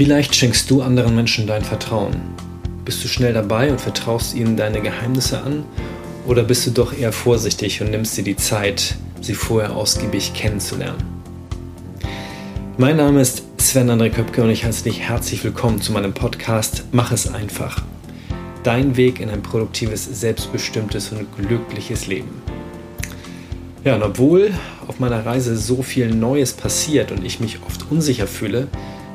Wie leicht schenkst du anderen Menschen dein Vertrauen? Bist du schnell dabei und vertraust ihnen deine Geheimnisse an? Oder bist du doch eher vorsichtig und nimmst dir die Zeit, sie vorher ausgiebig kennenzulernen? Mein Name ist Sven André Köpke und ich heiße dich herzlich willkommen zu meinem Podcast Mach es einfach. Dein Weg in ein produktives, selbstbestimmtes und glückliches Leben. Ja, und obwohl auf meiner Reise so viel Neues passiert und ich mich oft unsicher fühle,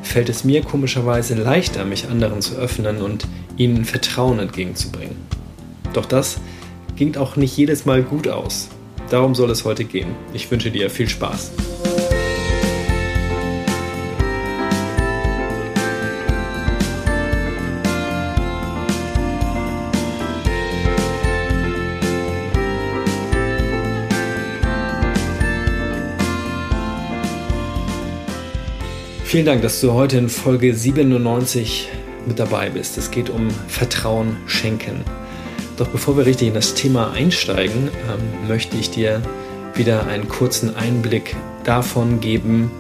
fällt es mir komischerweise leichter, mich anderen zu öffnen und ihnen Vertrauen entgegenzubringen. Doch das ging auch nicht jedes Mal gut aus. Darum soll es heute gehen. Ich wünsche dir viel Spaß. Vielen Dank, dass du heute in Folge 97 mit dabei bist. Es geht um Vertrauen schenken. Doch bevor wir richtig in das Thema einsteigen, ähm, möchte ich dir wieder einen kurzen Einblick davon geben,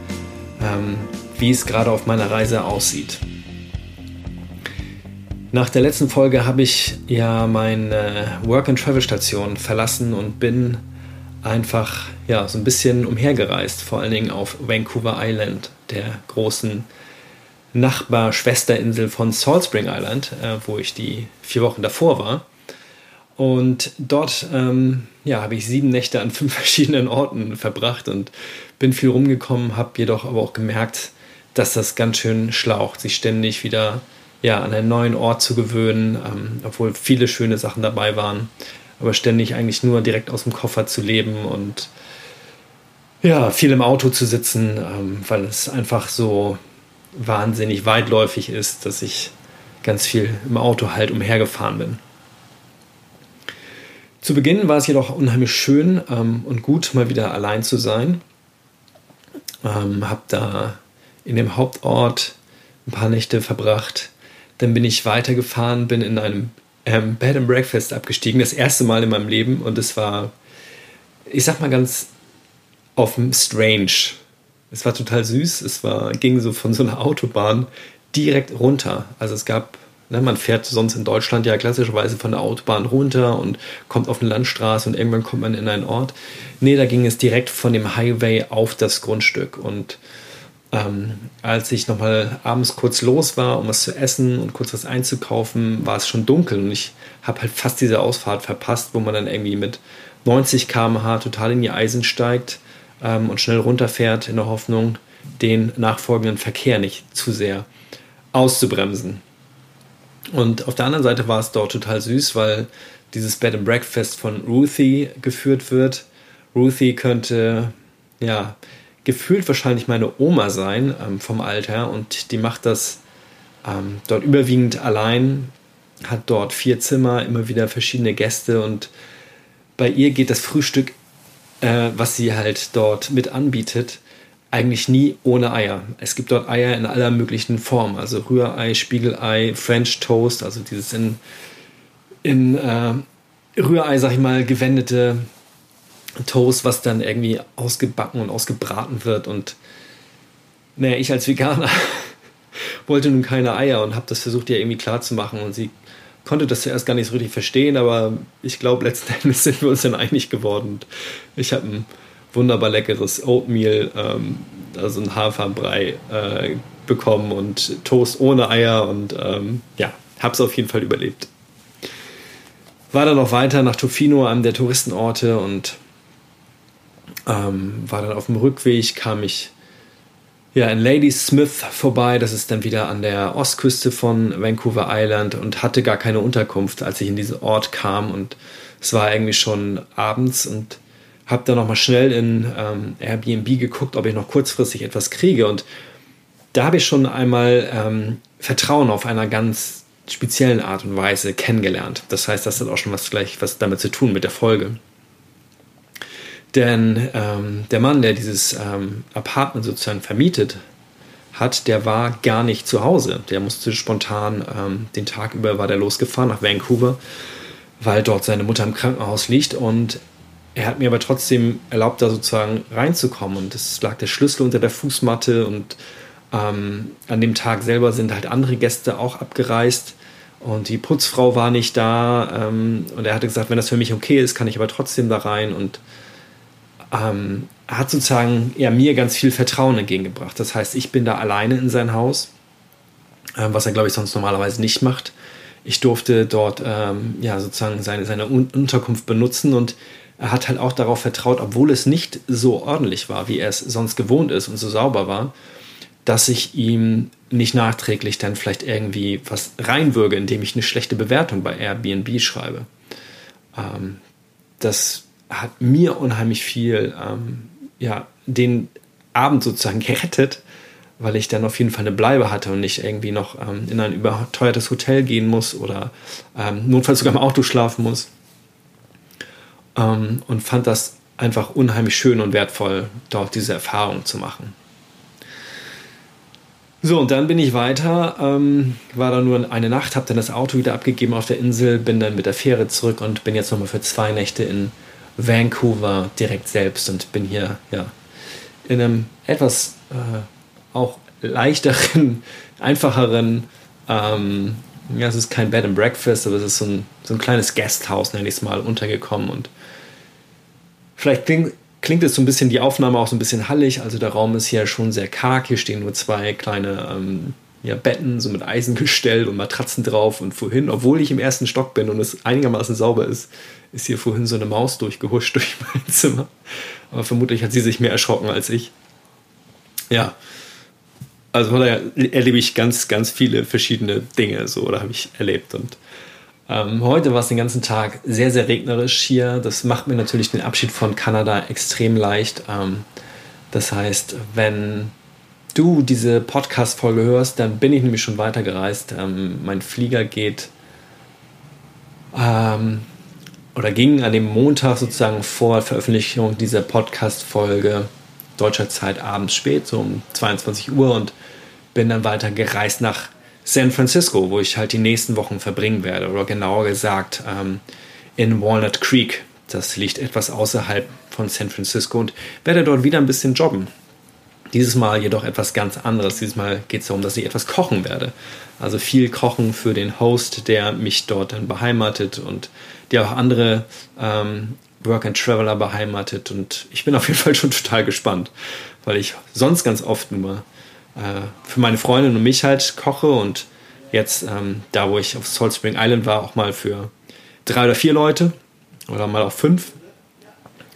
ähm, wie es gerade auf meiner Reise aussieht. Nach der letzten Folge habe ich ja meine Work-and-Travel-Station verlassen und bin einfach ja, so ein bisschen umhergereist, vor allen Dingen auf Vancouver Island, der großen Nachbar-Schwesterinsel von Salt Spring Island, äh, wo ich die vier Wochen davor war. Und dort ähm, ja, habe ich sieben Nächte an fünf verschiedenen Orten verbracht und bin viel rumgekommen, habe jedoch aber auch gemerkt, dass das ganz schön schlaucht, sich ständig wieder ja, an einen neuen Ort zu gewöhnen, ähm, obwohl viele schöne Sachen dabei waren aber ständig eigentlich nur direkt aus dem Koffer zu leben und ja, viel im Auto zu sitzen, ähm, weil es einfach so wahnsinnig weitläufig ist, dass ich ganz viel im Auto halt umhergefahren bin. Zu Beginn war es jedoch unheimlich schön ähm, und gut, mal wieder allein zu sein. Ähm, hab da in dem Hauptort ein paar Nächte verbracht. Dann bin ich weitergefahren, bin in einem ähm, Bed and Breakfast abgestiegen, das erste Mal in meinem Leben und es war, ich sag mal ganz offen, strange. Es war total süß, es war, ging so von so einer Autobahn direkt runter. Also es gab, ne, man fährt sonst in Deutschland ja klassischerweise von der Autobahn runter und kommt auf eine Landstraße und irgendwann kommt man in einen Ort. Nee, da ging es direkt von dem Highway auf das Grundstück und ähm, als ich nochmal abends kurz los war, um was zu essen und kurz was einzukaufen, war es schon dunkel und ich habe halt fast diese Ausfahrt verpasst, wo man dann irgendwie mit 90 km/h total in die Eisen steigt ähm, und schnell runterfährt in der Hoffnung, den nachfolgenden Verkehr nicht zu sehr auszubremsen. Und auf der anderen Seite war es dort total süß, weil dieses Bed and Breakfast von Ruthie geführt wird. Ruthie könnte ja gefühlt wahrscheinlich meine Oma sein ähm, vom Alter. Und die macht das ähm, dort überwiegend allein, hat dort vier Zimmer, immer wieder verschiedene Gäste. Und bei ihr geht das Frühstück, äh, was sie halt dort mit anbietet, eigentlich nie ohne Eier. Es gibt dort Eier in aller möglichen Formen, also Rührei, Spiegelei, French Toast, also dieses in, in äh, Rührei, sag ich mal, gewendete Toast, was dann irgendwie ausgebacken und ausgebraten wird. Und naja, ich als Veganer wollte nun keine Eier und habe das versucht, ihr irgendwie klar zu machen. Und sie konnte das zuerst gar nicht so richtig verstehen, aber ich glaube, letzten Endes sind wir uns dann einig geworden. Ich habe ein wunderbar leckeres Oatmeal, ähm, also ein Haferbrei äh, bekommen und Toast ohne Eier und ähm, ja, habe es auf jeden Fall überlebt. War dann noch weiter nach Tofino, einem der Touristenorte und ähm, war dann auf dem Rückweg, kam ich ja, in Ladysmith vorbei. Das ist dann wieder an der Ostküste von Vancouver Island und hatte gar keine Unterkunft, als ich in diesen Ort kam. Und es war irgendwie schon abends und habe dann nochmal schnell in ähm, Airbnb geguckt, ob ich noch kurzfristig etwas kriege. Und da habe ich schon einmal ähm, Vertrauen auf einer ganz speziellen Art und Weise kennengelernt. Das heißt, das hat auch schon was gleich was damit zu tun mit der Folge. Denn ähm, der Mann, der dieses ähm, Apartment sozusagen vermietet hat, der war gar nicht zu Hause. Der musste spontan, ähm, den Tag über war der losgefahren nach Vancouver, weil dort seine Mutter im Krankenhaus liegt und er hat mir aber trotzdem erlaubt, da sozusagen reinzukommen und es lag der Schlüssel unter der Fußmatte und Ähm, an dem Tag selber sind halt andere Gäste auch abgereist und die Putzfrau war nicht da. Ähm, und er hatte gesagt, wenn das für mich okay ist, kann ich aber trotzdem da rein. Und ähm, hat sozusagen ja, mir ganz viel Vertrauen entgegengebracht. Das heißt, ich bin da alleine in sein Haus, äh, was er, glaube ich, sonst normalerweise nicht macht. Ich durfte dort ähm, ja, sozusagen seine, seine Unterkunft benutzen und er hat halt auch darauf vertraut, obwohl es nicht so ordentlich war, wie er es sonst gewohnt ist und so sauber war, dass ich ihm nicht nachträglich dann vielleicht irgendwie was reinwürge, indem ich eine schlechte Bewertung bei Airbnb schreibe. Ähm, das hat mir unheimlich viel, ähm, ja, den Abend sozusagen gerettet, weil ich dann auf jeden Fall eine Bleibe hatte und nicht irgendwie noch ähm, in ein überteuertes Hotel gehen muss oder ähm, notfalls sogar im Auto schlafen muss. Ähm, und fand das einfach unheimlich schön und wertvoll, dort diese Erfahrung zu machen. So, und dann bin ich weiter, ähm, war da nur eine Nacht, habe dann das Auto wieder abgegeben auf der Insel, bin dann mit der Fähre zurück und bin jetzt nochmal für zwei Nächte in Vancouver direkt selbst und bin hier ja in einem etwas äh, auch leichteren, einfacheren, ähm, ja, es ist kein Bed and Breakfast, aber es ist so ein, so ein kleines Guesthouse, nenne ich es mal, untergekommen und vielleicht klingt klingt es so ein bisschen, die Aufnahme auch so ein bisschen hallig. Also der Raum ist hier schon sehr karg. Hier stehen nur zwei kleine ähm, ja, Betten, so mit Eisengestell und Matratzen drauf. Und vorhin, obwohl ich im ersten Stock bin und es einigermaßen sauber ist, ist hier vorhin so eine Maus durchgehuscht durch mein Zimmer. Aber vermutlich hat sie sich mehr erschrocken als ich. Ja. Also von daher erlebe ich ganz, ganz viele verschiedene Dinge, so, oder habe ich erlebt. Und ähm, heute war es den ganzen Tag sehr, sehr regnerisch hier. Das macht mir natürlich den Abschied von Kanada extrem leicht. Ähm, das heißt, wenn du diese Podcast-Folge hörst, dann bin ich nämlich schon weitergereist. Ähm, mein Flieger geht ähm, oder ging an dem Montag sozusagen vor Veröffentlichung dieser Podcast-Folge deutscher Zeit abends spät, so um 22 Uhr und bin dann weiter gereist nach San Francisco, wo ich halt die nächsten Wochen verbringen werde. Oder genauer gesagt ähm, in Walnut Creek. Das liegt etwas außerhalb von San Francisco und werde dort wieder ein bisschen jobben. Dieses Mal jedoch etwas ganz anderes. Dieses Mal geht es darum, dass ich etwas kochen werde. Also viel kochen für den Host, der mich dort dann beheimatet und der auch andere ähm, Work and Traveler beheimatet. Und ich bin auf jeden Fall schon total gespannt, weil ich sonst ganz oft nur äh, für meine Freundin und mich halt koche und jetzt, ähm, da wo ich auf Salt Spring Island war, auch mal für drei oder vier Leute oder mal auch fünf.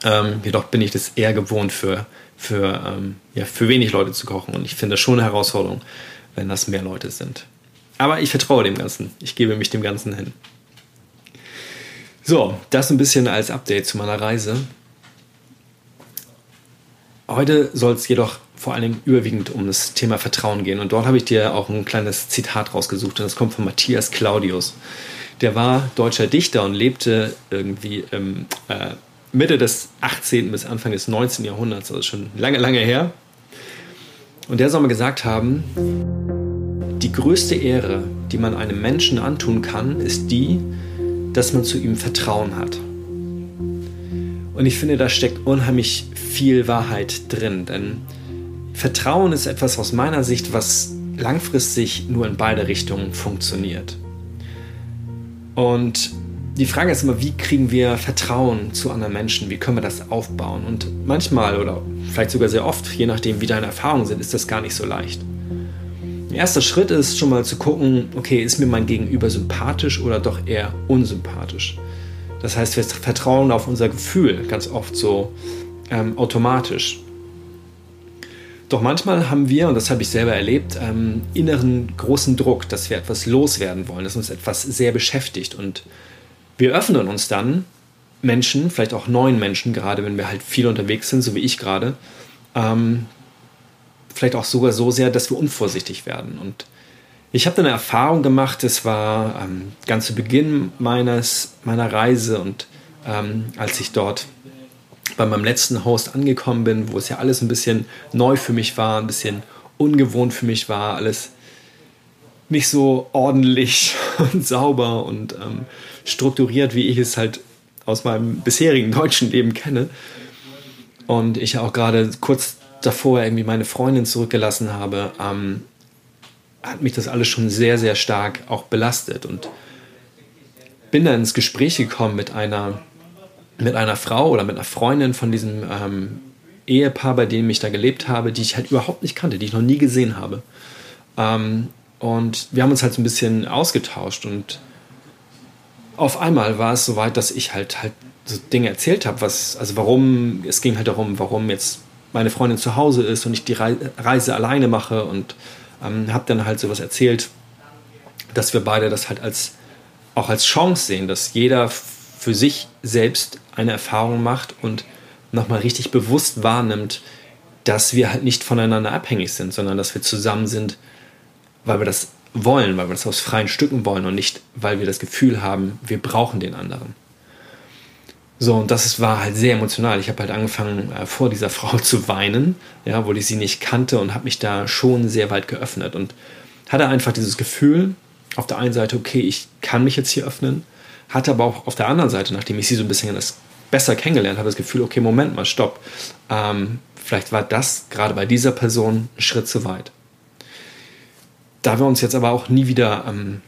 Ähm, jedoch bin ich das eher gewohnt für, für, ähm, ja, für wenig Leute zu kochen und ich finde das schon eine Herausforderung, wenn das mehr Leute sind. Aber ich vertraue dem Ganzen. Ich gebe mich dem Ganzen hin. So, das ein bisschen als Update zu meiner Reise. Heute soll es jedoch vor Dingen überwiegend um das Thema Vertrauen gehen. Und dort habe ich dir auch ein kleines Zitat rausgesucht. Und das kommt von Matthias Claudius. Der war deutscher Dichter und lebte irgendwie im äh, Mitte des 18. bis Anfang des 19. Jahrhunderts, also schon lange, lange her. Und der soll mal gesagt haben, die größte Ehre, die man einem Menschen antun kann, ist die, dass man zu ihm Vertrauen hat. Und ich finde, da steckt unheimlich viel Wahrheit drin, denn Vertrauen ist etwas aus meiner Sicht, was langfristig nur in beide Richtungen funktioniert. Und die Frage ist immer, wie kriegen wir Vertrauen zu anderen Menschen? Wie können wir das aufbauen? Und manchmal oder vielleicht sogar sehr oft, je nachdem, wie deine Erfahrungen sind, ist das gar nicht so leicht. Der erste Schritt ist schon mal zu gucken, okay, ist mir mein Gegenüber sympathisch oder doch eher unsympathisch? Das heißt, wir vertrauen auf unser Gefühl ganz oft so ähm, automatisch. Doch manchmal haben wir, und das habe ich selber erlebt, ähm, inneren großen Druck, dass wir etwas loswerden wollen, dass uns etwas sehr beschäftigt. Und wir öffnen uns dann Menschen, vielleicht auch neuen Menschen, gerade wenn wir halt viel unterwegs sind, so wie ich gerade, ähm, vielleicht auch sogar so sehr, dass wir unvorsichtig werden. Und ich habe dann eine Erfahrung gemacht, es war ähm, ganz zu Beginn meines, meiner Reise und ähm, als ich dort bei meinem letzten Host angekommen bin, wo es ja alles ein bisschen neu für mich war, ein bisschen ungewohnt für mich war, alles nicht so ordentlich und sauber und ähm, strukturiert, wie ich es halt aus meinem bisherigen deutschen Leben kenne. Und ich auch gerade kurz davor irgendwie meine Freundin zurückgelassen habe, ähm, hat mich das alles schon sehr, sehr stark auch belastet und bin dann ins Gespräch gekommen mit einer, mit einer Frau oder mit einer Freundin von diesem ähm, Ehepaar, bei dem ich da gelebt habe, die ich halt überhaupt nicht kannte, die ich noch nie gesehen habe. Ähm, und wir haben uns halt so ein bisschen ausgetauscht und auf einmal war es soweit, dass ich halt halt so Dinge erzählt habe, was, also warum, es ging halt darum, warum jetzt meine Freundin zu Hause ist und ich die Reise alleine mache und ähm, habe dann halt sowas erzählt, dass wir beide das halt als auch als Chance sehen, dass jeder für sich selbst eine Erfahrung macht und nochmal richtig bewusst wahrnimmt, dass wir halt nicht voneinander abhängig sind, sondern dass wir zusammen sind, weil wir das wollen, weil wir das aus freien Stücken wollen und nicht, weil wir das Gefühl haben, wir brauchen den anderen. So, und das war halt sehr emotional. Ich habe halt angefangen, äh, vor dieser Frau zu weinen, ja, wo ich sie nicht kannte und habe mich da schon sehr weit geöffnet und hatte einfach dieses Gefühl, auf der einen Seite, okay, ich kann mich jetzt hier öffnen, hatte aber auch auf der anderen Seite, nachdem ich sie so ein bisschen besser kennengelernt habe, das Gefühl, okay, Moment mal, stopp. Ähm, vielleicht war das gerade bei dieser Person ein Schritt zu weit. Da wir uns jetzt aber auch nie wieder ähm,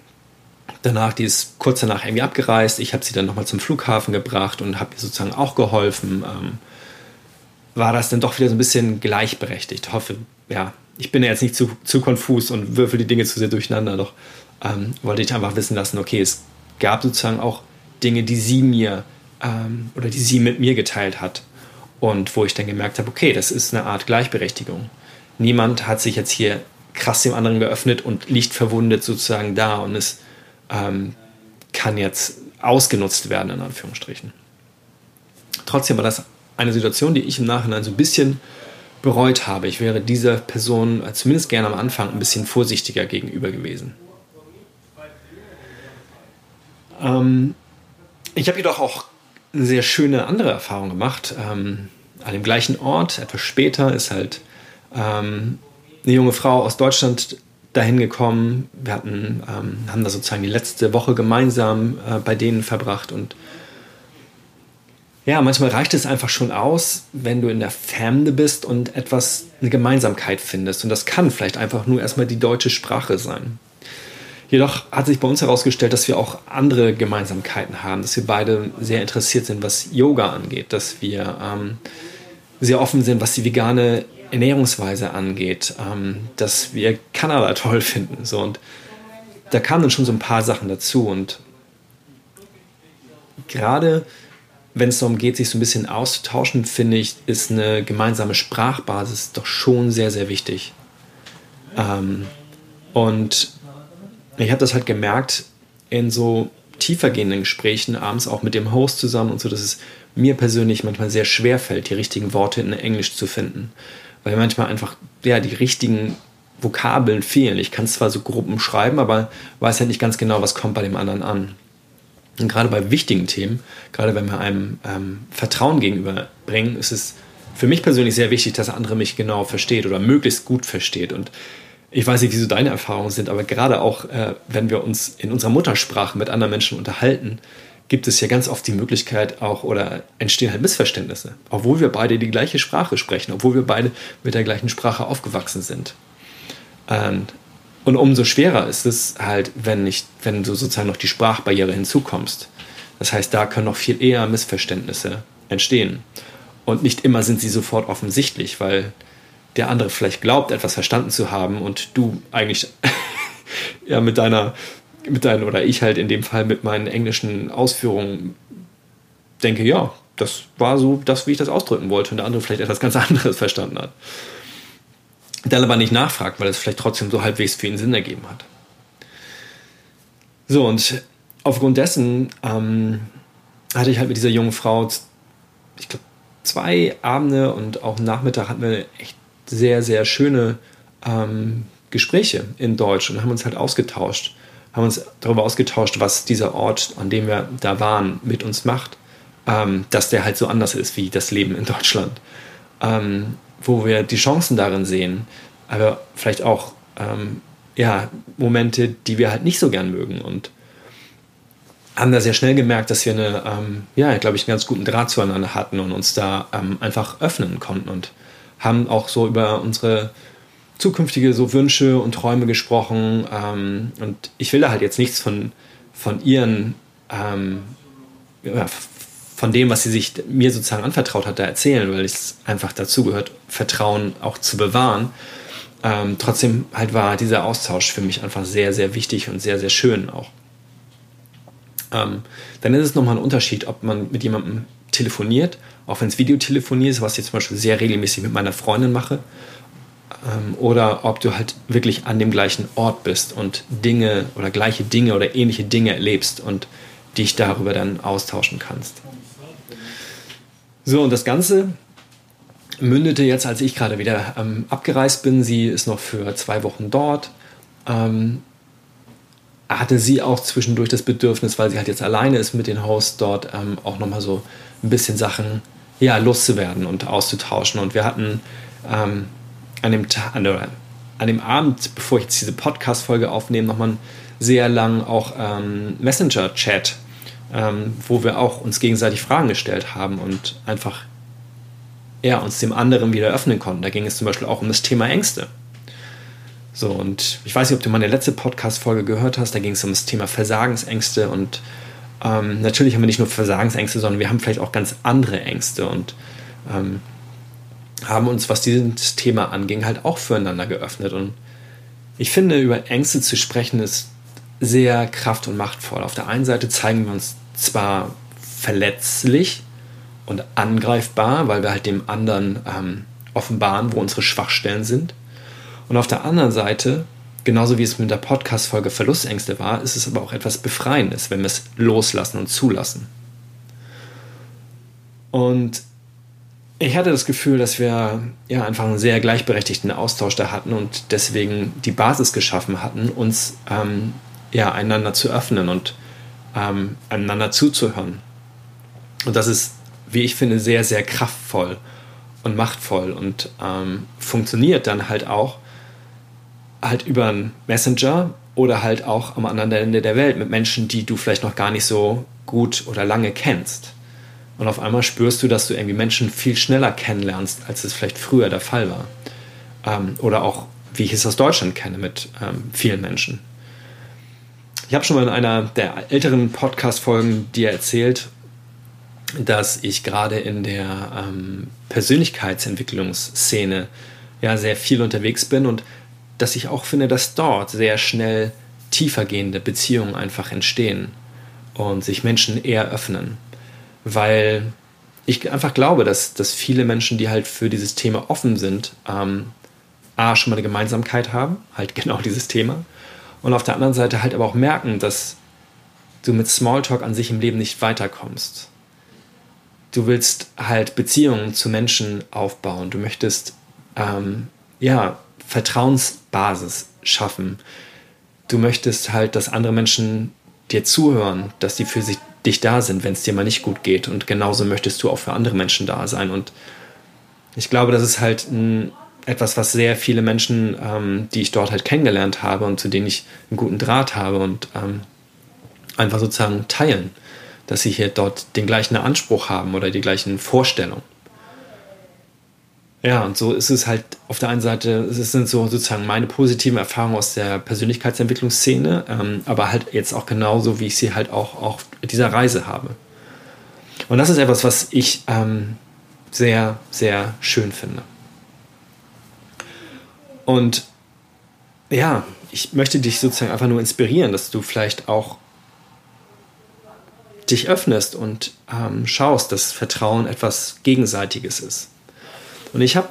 danach, die ist kurz danach irgendwie abgereist. Ich habe sie dann nochmal zum Flughafen gebracht und habe ihr sozusagen auch geholfen. Ähm, war das dann doch wieder so ein bisschen gleichberechtigt. Ich hoffe, ja, ich bin ja jetzt nicht zu, zu konfus und würfel die Dinge zu sehr durcheinander, doch ähm, wollte ich einfach wissen lassen, okay, es gab sozusagen auch Dinge, die sie mir ähm, oder die sie mit mir geteilt hat. Und wo ich dann gemerkt habe, okay, das ist eine Art Gleichberechtigung. Niemand hat sich jetzt hier krass dem anderen geöffnet und liegt verwundet sozusagen da und ist ähm, kann jetzt ausgenutzt werden, in Anführungsstrichen. Trotzdem war das eine Situation, die ich im Nachhinein so ein bisschen bereut habe. Ich wäre dieser Person äh, zumindest gerne am Anfang ein bisschen vorsichtiger gegenüber gewesen. Ähm, ich habe jedoch auch eine sehr schöne andere Erfahrung gemacht. Ähm, an dem gleichen Ort, etwas später, ist halt ähm, eine junge Frau aus Deutschland dahin gekommen. Wir hatten, ähm, haben da sozusagen die letzte Woche gemeinsam äh, bei denen verbracht und ja, manchmal reicht es einfach schon aus, wenn du in der Fremde bist und etwas, eine Gemeinsamkeit findest. Und das kann vielleicht einfach nur erstmal die deutsche Sprache sein. Jedoch hat sich bei uns herausgestellt, dass wir auch andere Gemeinsamkeiten haben, dass wir beide sehr interessiert sind, was Yoga angeht, dass wir ähm, sehr offen sind, was die vegane Ernährungsweise angeht, ähm, dass wir Kanada toll finden. So, und da kamen dann schon so ein paar Sachen dazu. Und gerade wenn es darum geht, sich so ein bisschen auszutauschen, finde ich, ist eine gemeinsame Sprachbasis doch schon sehr, sehr wichtig. Ähm, und ich habe das halt gemerkt in so tiefergehenden Gesprächen, abends auch mit dem Host zusammen und so, dass es mir persönlich manchmal sehr schwer fällt, die richtigen Worte in Englisch zu finden weil manchmal einfach ja, die richtigen Vokabeln fehlen. Ich kann zwar so Gruppen schreiben, aber weiß halt nicht ganz genau, was kommt bei dem anderen an. Und gerade bei wichtigen Themen, gerade wenn wir einem ähm, Vertrauen gegenüberbringen, ist es für mich persönlich sehr wichtig, dass der andere mich genau versteht oder möglichst gut versteht. Und ich weiß nicht, wie so deine Erfahrungen sind, aber gerade auch, äh, wenn wir uns in unserer Muttersprache mit anderen Menschen unterhalten, gibt es ja ganz oft die Möglichkeit auch oder entstehen halt Missverständnisse, obwohl wir beide die gleiche Sprache sprechen, obwohl wir beide mit der gleichen Sprache aufgewachsen sind. Und, und umso schwerer ist es halt, wenn, nicht, wenn du sozusagen noch die Sprachbarriere hinzukommst. Das heißt, da können noch viel eher Missverständnisse entstehen. Und nicht immer sind sie sofort offensichtlich, weil der andere vielleicht glaubt, etwas verstanden zu haben und du eigentlich ja mit deiner mit deinen, oder ich halt in dem Fall mit meinen englischen Ausführungen denke, ja, das war so das, wie ich das ausdrücken wollte und der andere vielleicht etwas ganz anderes verstanden hat. Dann aber nicht nachfragt, weil es vielleicht trotzdem so halbwegs für ihn Sinn ergeben hat. So, und aufgrund dessen ähm, hatte ich halt mit dieser jungen Frau, ich glaube, zwei Abende und auch Nachmittag hatten wir echt sehr, sehr schöne ähm, Gespräche in Deutsch und haben uns halt ausgetauscht haben uns darüber ausgetauscht, was dieser Ort, an dem wir da waren, mit uns macht. Ähm, dass der halt so anders ist wie das Leben in Deutschland. Ähm, wo wir die Chancen darin sehen, aber vielleicht auch ähm, ja, Momente, die wir halt nicht so gern mögen. Und haben da sehr schnell gemerkt, dass wir eine, ähm, ja, glaube ich, einen ganz guten Draht zueinander hatten und uns da ähm, einfach öffnen konnten und haben auch so über unsere zukünftige so Wünsche und Träume gesprochen. Ähm, und ich will da halt jetzt nichts von, von ihren, ähm, ja, von dem, was sie sich mir sozusagen anvertraut hat, da erzählen, weil es einfach dazu gehört, Vertrauen auch zu bewahren. Ähm, trotzdem halt war dieser Austausch für mich einfach sehr, sehr wichtig und sehr, sehr schön auch. Ähm, dann ist es nochmal ein Unterschied, ob man mit jemandem telefoniert, auch wenn es Videotelefonie ist, was ich zum Beispiel sehr regelmäßig mit meiner Freundin mache, oder ob du halt wirklich an dem gleichen Ort bist und Dinge oder gleiche Dinge oder ähnliche Dinge erlebst und dich darüber dann austauschen kannst. So, und das Ganze mündete jetzt, als ich gerade wieder ähm, abgereist bin. Sie ist noch für zwei Wochen dort. Ähm, hatte sie auch zwischendurch das Bedürfnis, weil sie halt jetzt alleine ist mit den Hosts dort, ähm, auch nochmal so ein bisschen Sachen ja, loszuwerden und auszutauschen. Und wir hatten ähm, an, dem an, an dem Abend, bevor ich jetzt diese Podcast-Folge aufnehme, nochmal einen sehr lang auch ähm, Messenger-Chat, ähm, wo wir auch uns gegenseitig Fragen gestellt haben und einfach ja, uns dem anderen wieder öffnen konnten. Da ging es zum Beispiel auch um das Thema Ängste. So, und ich weiß nicht, ob du meine letzte Podcast-Folge gehört hast, da ging es um das Thema Versagensängste und ähm, natürlich haben wir nicht nur Versagensängste, sondern wir haben vielleicht auch ganz andere Ängste und ähm, haben uns, was dieses Thema anging, halt auch füreinander geöffnet. Und ich finde, über Ängste zu sprechen ist sehr kraft- und machtvoll. Auf der einen Seite zeigen wir uns zwar verletzlich und angreifbar, weil wir halt dem anderen ähm, offenbaren, wo unsere Schwachstellen sind. Und auf der anderen Seite, genauso wie es mit der Podcast-Folge Verlustängste war, ist es aber auch etwas Befreiendes, wenn wir es loslassen und zulassen. Und ich hatte das Gefühl, dass wir ja einfach einen sehr gleichberechtigten Austausch da hatten und deswegen die Basis geschaffen hatten, uns ähm, ja einander zu öffnen und ähm, einander zuzuhören. Und das ist, wie ich finde, sehr, sehr kraftvoll und machtvoll und ähm, funktioniert dann halt auch halt über einen Messenger oder halt auch am anderen Ende der Welt mit Menschen, die du vielleicht noch gar nicht so gut oder lange kennst. Und auf einmal spürst du, dass du irgendwie Menschen viel schneller kennenlernst, als es vielleicht früher der Fall war. Ähm, oder auch, wie ich es aus Deutschland kenne, mit ähm, vielen Menschen. Ich habe schon mal in einer der älteren Podcast-Folgen dir erzählt, dass ich gerade in der ähm, Persönlichkeitsentwicklungsszene ja sehr viel unterwegs bin und dass ich auch finde, dass dort sehr schnell tiefergehende Beziehungen einfach entstehen und sich Menschen eher öffnen weil ich einfach glaube, dass, dass viele Menschen, die halt für dieses Thema offen sind, ähm, A, schon mal eine Gemeinsamkeit haben, halt genau dieses Thema, und auf der anderen Seite halt aber auch merken, dass du mit Smalltalk an sich im Leben nicht weiterkommst. Du willst halt Beziehungen zu Menschen aufbauen, du möchtest ähm, ja Vertrauensbasis schaffen. Du möchtest halt, dass andere Menschen dir zuhören, dass sie für sich dich da sind, wenn es dir mal nicht gut geht. Und genauso möchtest du auch für andere Menschen da sein. Und ich glaube, das ist halt ein, etwas, was sehr viele Menschen, ähm, die ich dort halt kennengelernt habe und zu denen ich einen guten Draht habe und ähm, einfach sozusagen teilen, dass sie hier dort den gleichen Anspruch haben oder die gleichen Vorstellungen. Ja, und so ist es halt auf der einen Seite, es sind so sozusagen meine positiven Erfahrungen aus der Persönlichkeitsentwicklungsszene, ähm, aber halt jetzt auch genauso, wie ich sie halt auch auf dieser Reise habe. Und das ist etwas, was ich ähm, sehr, sehr schön finde. Und ja, ich möchte dich sozusagen einfach nur inspirieren, dass du vielleicht auch dich öffnest und ähm, schaust, dass Vertrauen etwas Gegenseitiges ist. Und ich habe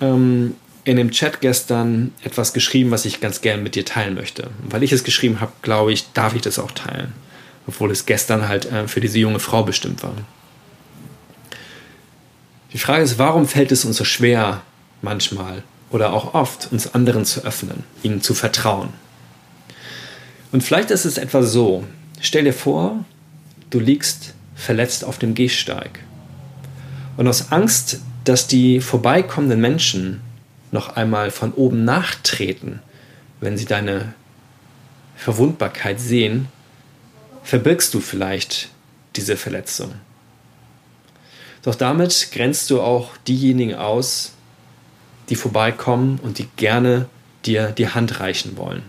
ähm, in dem Chat gestern etwas geschrieben, was ich ganz gern mit dir teilen möchte. Und weil ich es geschrieben habe, glaube ich, darf ich das auch teilen. Obwohl es gestern halt äh, für diese junge Frau bestimmt war. Die Frage ist, warum fällt es uns so schwer, manchmal oder auch oft, uns anderen zu öffnen, ihnen zu vertrauen? Und vielleicht ist es etwa so, stell dir vor, du liegst verletzt auf dem Gehsteig. Und aus Angst, dass die vorbeikommenden Menschen noch einmal von oben nachtreten, wenn sie deine Verwundbarkeit sehen, verbirgst du vielleicht diese Verletzung. Doch damit grenzt du auch diejenigen aus, die vorbeikommen und die gerne dir die Hand reichen wollen.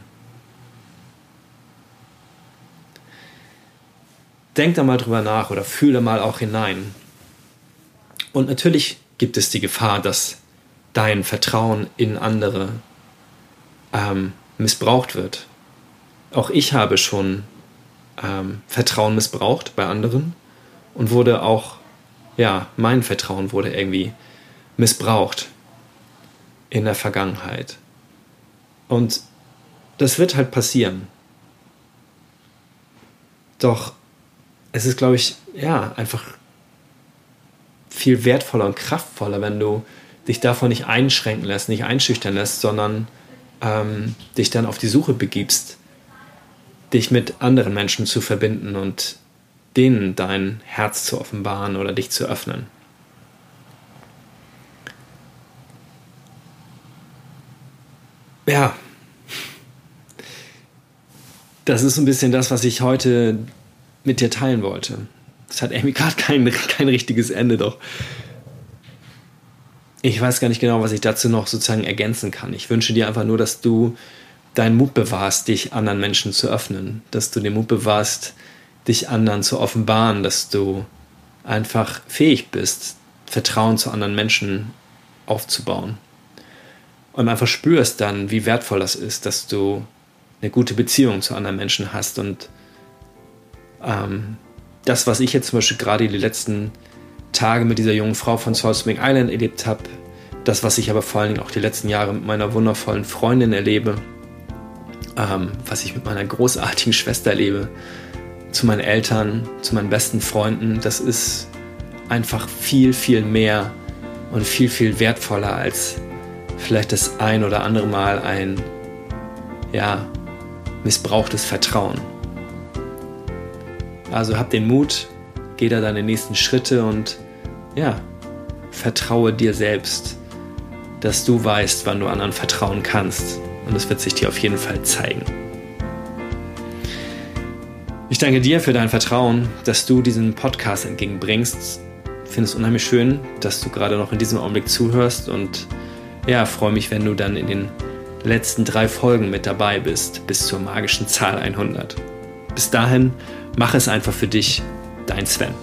Denk da mal drüber nach oder fühle mal auch hinein. Und natürlich gibt es die Gefahr, dass dein Vertrauen in andere ähm, missbraucht wird. Auch ich habe schon ähm, Vertrauen missbraucht bei anderen und wurde auch, ja, mein Vertrauen wurde irgendwie missbraucht in der Vergangenheit. Und das wird halt passieren. Doch es ist, glaube ich, ja, einfach viel wertvoller und kraftvoller, wenn du dich davon nicht einschränken lässt, nicht einschüchtern lässt, sondern ähm, dich dann auf die Suche begibst, dich mit anderen Menschen zu verbinden und denen dein Herz zu offenbaren oder dich zu öffnen. Ja, das ist ein bisschen das, was ich heute mit dir teilen wollte. Das hat irgendwie gerade kein, kein richtiges Ende, doch ich weiß gar nicht genau, was ich dazu noch sozusagen ergänzen kann. Ich wünsche dir einfach nur, dass du deinen Mut bewahrst, dich anderen Menschen zu öffnen, dass du den Mut bewahrst, dich anderen zu offenbaren, dass du einfach fähig bist, Vertrauen zu anderen Menschen aufzubauen. Und einfach spürst dann, wie wertvoll das ist, dass du eine gute Beziehung zu anderen Menschen hast. Und ähm, das, was ich jetzt zum Beispiel gerade die letzten Tage mit dieser jungen Frau von Salt Spring Island erlebt habe, das, was ich aber vor allen Dingen auch die letzten Jahre mit meiner wundervollen Freundin erlebe, ähm, was ich mit meiner großartigen Schwester erlebe, zu meinen Eltern, zu meinen besten Freunden, das ist einfach viel, viel mehr und viel, viel wertvoller als vielleicht das ein oder andere Mal ein, ja, missbrauchtes Vertrauen. Also hab den Mut, geh da deine nächsten Schritte und ja, vertraue dir selbst, dass du weißt, wann du anderen vertrauen kannst. Und es wird sich dir auf jeden Fall zeigen. Ich danke dir für dein Vertrauen, dass du diesen Podcast entgegenbringst. Ich finde es unheimlich schön, dass du gerade noch in diesem Augenblick zuhörst und ja, freue mich, wenn du dann in den letzten drei Folgen mit dabei bist, bis zur magischen Zahl 100. Bis dahin, mach es einfach für dich, dein Sven.